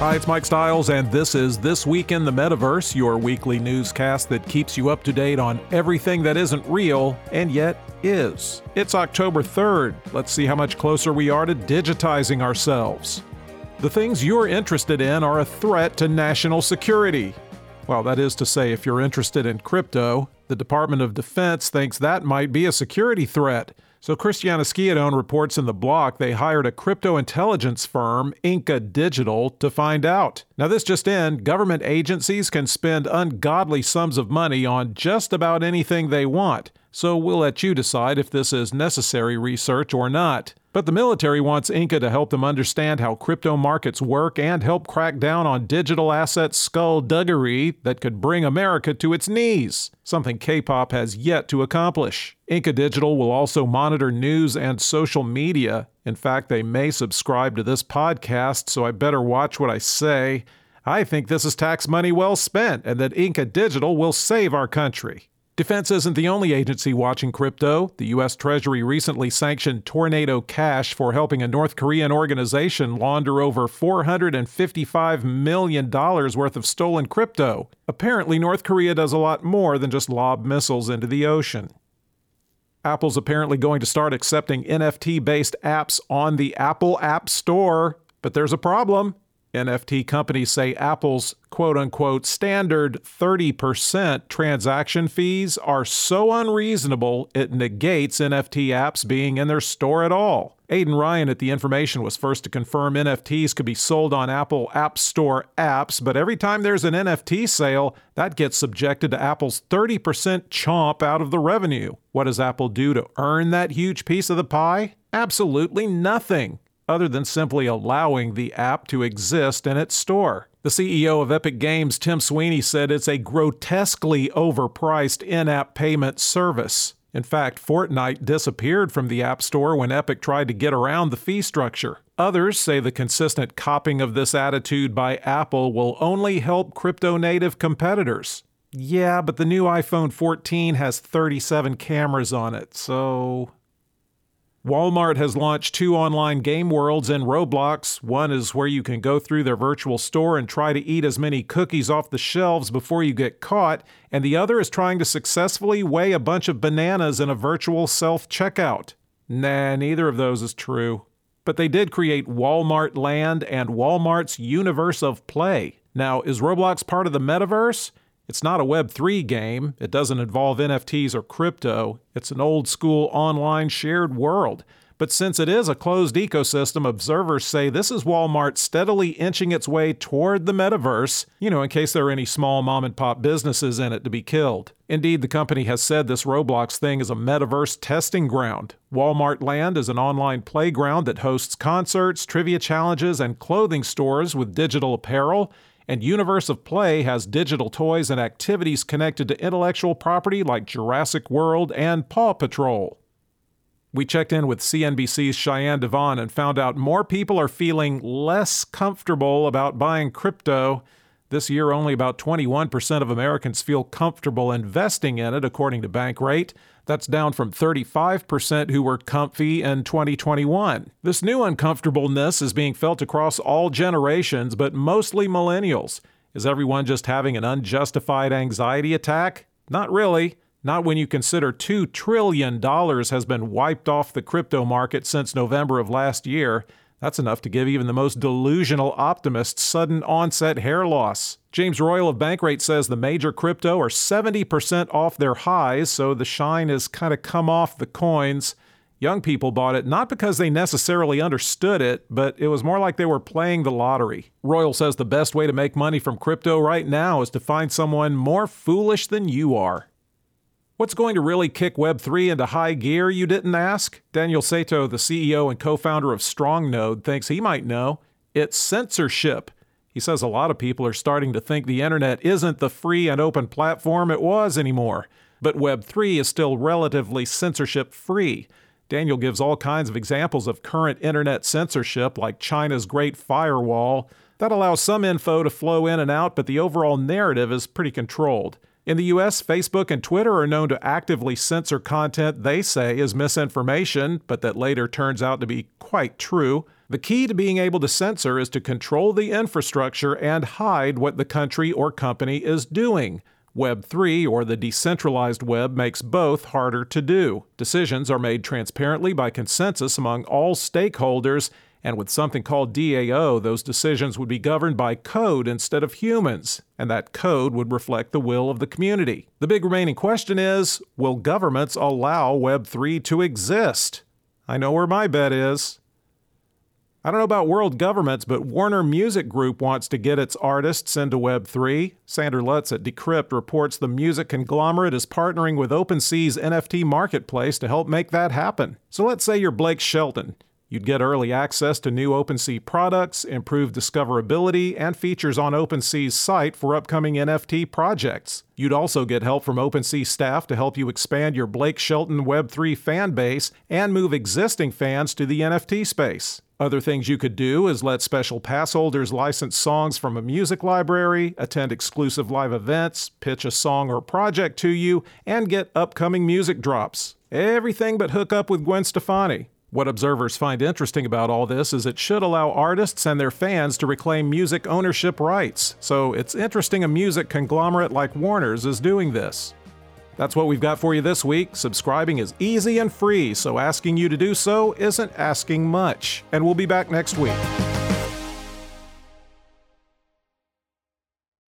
Hi, it's Mike Stiles, and this is This Week in the Metaverse, your weekly newscast that keeps you up to date on everything that isn't real and yet is. It's October 3rd. Let's see how much closer we are to digitizing ourselves. The things you're interested in are a threat to national security. Well, that is to say, if you're interested in crypto, the Department of Defense thinks that might be a security threat. So Christiana Schiavone reports in the block they hired a crypto intelligence firm, Inca Digital, to find out. Now this just in, government agencies can spend ungodly sums of money on just about anything they want. So we'll let you decide if this is necessary research or not. But the military wants Inca to help them understand how crypto markets work and help crack down on digital asset skullduggery that could bring America to its knees, something K pop has yet to accomplish. Inca Digital will also monitor news and social media. In fact, they may subscribe to this podcast, so I better watch what I say. I think this is tax money well spent and that Inca Digital will save our country. Defense isn't the only agency watching crypto. The U.S. Treasury recently sanctioned Tornado Cash for helping a North Korean organization launder over $455 million worth of stolen crypto. Apparently, North Korea does a lot more than just lob missiles into the ocean. Apple's apparently going to start accepting NFT based apps on the Apple App Store, but there's a problem. NFT companies say Apple's quote unquote standard 30% transaction fees are so unreasonable it negates NFT apps being in their store at all. Aidan Ryan at The Information was first to confirm NFTs could be sold on Apple App Store apps, but every time there's an NFT sale, that gets subjected to Apple's 30% chomp out of the revenue. What does Apple do to earn that huge piece of the pie? Absolutely nothing other than simply allowing the app to exist in its store. The CEO of Epic Games, Tim Sweeney, said it's a grotesquely overpriced in app payment service. In fact, Fortnite disappeared from the App Store when Epic tried to get around the fee structure. Others say the consistent copying of this attitude by Apple will only help crypto native competitors. Yeah, but the new iPhone 14 has 37 cameras on it, so Walmart has launched two online game worlds in Roblox. One is where you can go through their virtual store and try to eat as many cookies off the shelves before you get caught, and the other is trying to successfully weigh a bunch of bananas in a virtual self checkout. Nah, neither of those is true. But they did create Walmart Land and Walmart's Universe of Play. Now, is Roblox part of the metaverse? It's not a Web3 game. It doesn't involve NFTs or crypto. It's an old school online shared world. But since it is a closed ecosystem, observers say this is Walmart steadily inching its way toward the metaverse, you know, in case there are any small mom and pop businesses in it to be killed. Indeed, the company has said this Roblox thing is a metaverse testing ground. Walmart Land is an online playground that hosts concerts, trivia challenges, and clothing stores with digital apparel and Universe of Play has digital toys and activities connected to intellectual property like Jurassic World and Paw Patrol. We checked in with CNBC's Cheyenne Devon and found out more people are feeling less comfortable about buying crypto. This year, only about 21% of Americans feel comfortable investing in it, according to Bankrate. That's down from 35% who were comfy in 2021. This new uncomfortableness is being felt across all generations, but mostly millennials. Is everyone just having an unjustified anxiety attack? Not really. Not when you consider $2 trillion has been wiped off the crypto market since November of last year. That's enough to give even the most delusional optimists sudden onset hair loss. James Royal of Bankrate says the major crypto are 70% off their highs, so the shine has kind of come off the coins. Young people bought it not because they necessarily understood it, but it was more like they were playing the lottery. Royal says the best way to make money from crypto right now is to find someone more foolish than you are. What's going to really kick Web3 into high gear, you didn't ask? Daniel Saito, the CEO and co founder of StrongNode, thinks he might know. It's censorship. He says a lot of people are starting to think the internet isn't the free and open platform it was anymore. But Web3 is still relatively censorship free. Daniel gives all kinds of examples of current internet censorship, like China's Great Firewall. That allows some info to flow in and out, but the overall narrative is pretty controlled. In the US, Facebook and Twitter are known to actively censor content they say is misinformation, but that later turns out to be quite true. The key to being able to censor is to control the infrastructure and hide what the country or company is doing. Web3, or the decentralized web, makes both harder to do. Decisions are made transparently by consensus among all stakeholders, and with something called DAO, those decisions would be governed by code instead of humans, and that code would reflect the will of the community. The big remaining question is will governments allow Web3 to exist? I know where my bet is. I don't know about world governments, but Warner Music Group wants to get its artists into Web3. Sander Lutz at Decrypt reports the music conglomerate is partnering with OpenSea's NFT marketplace to help make that happen. So let's say you're Blake Shelton. You'd get early access to new OpenSea products, improved discoverability, and features on OpenSea's site for upcoming NFT projects. You'd also get help from OpenSea staff to help you expand your Blake Shelton Web3 fan base and move existing fans to the NFT space. Other things you could do is let special pass holders license songs from a music library, attend exclusive live events, pitch a song or project to you, and get upcoming music drops. Everything but hook up with Gwen Stefani. What observers find interesting about all this is it should allow artists and their fans to reclaim music ownership rights. So it's interesting a music conglomerate like Warner's is doing this. That's what we've got for you this week. Subscribing is easy and free, so asking you to do so isn't asking much. And we'll be back next week.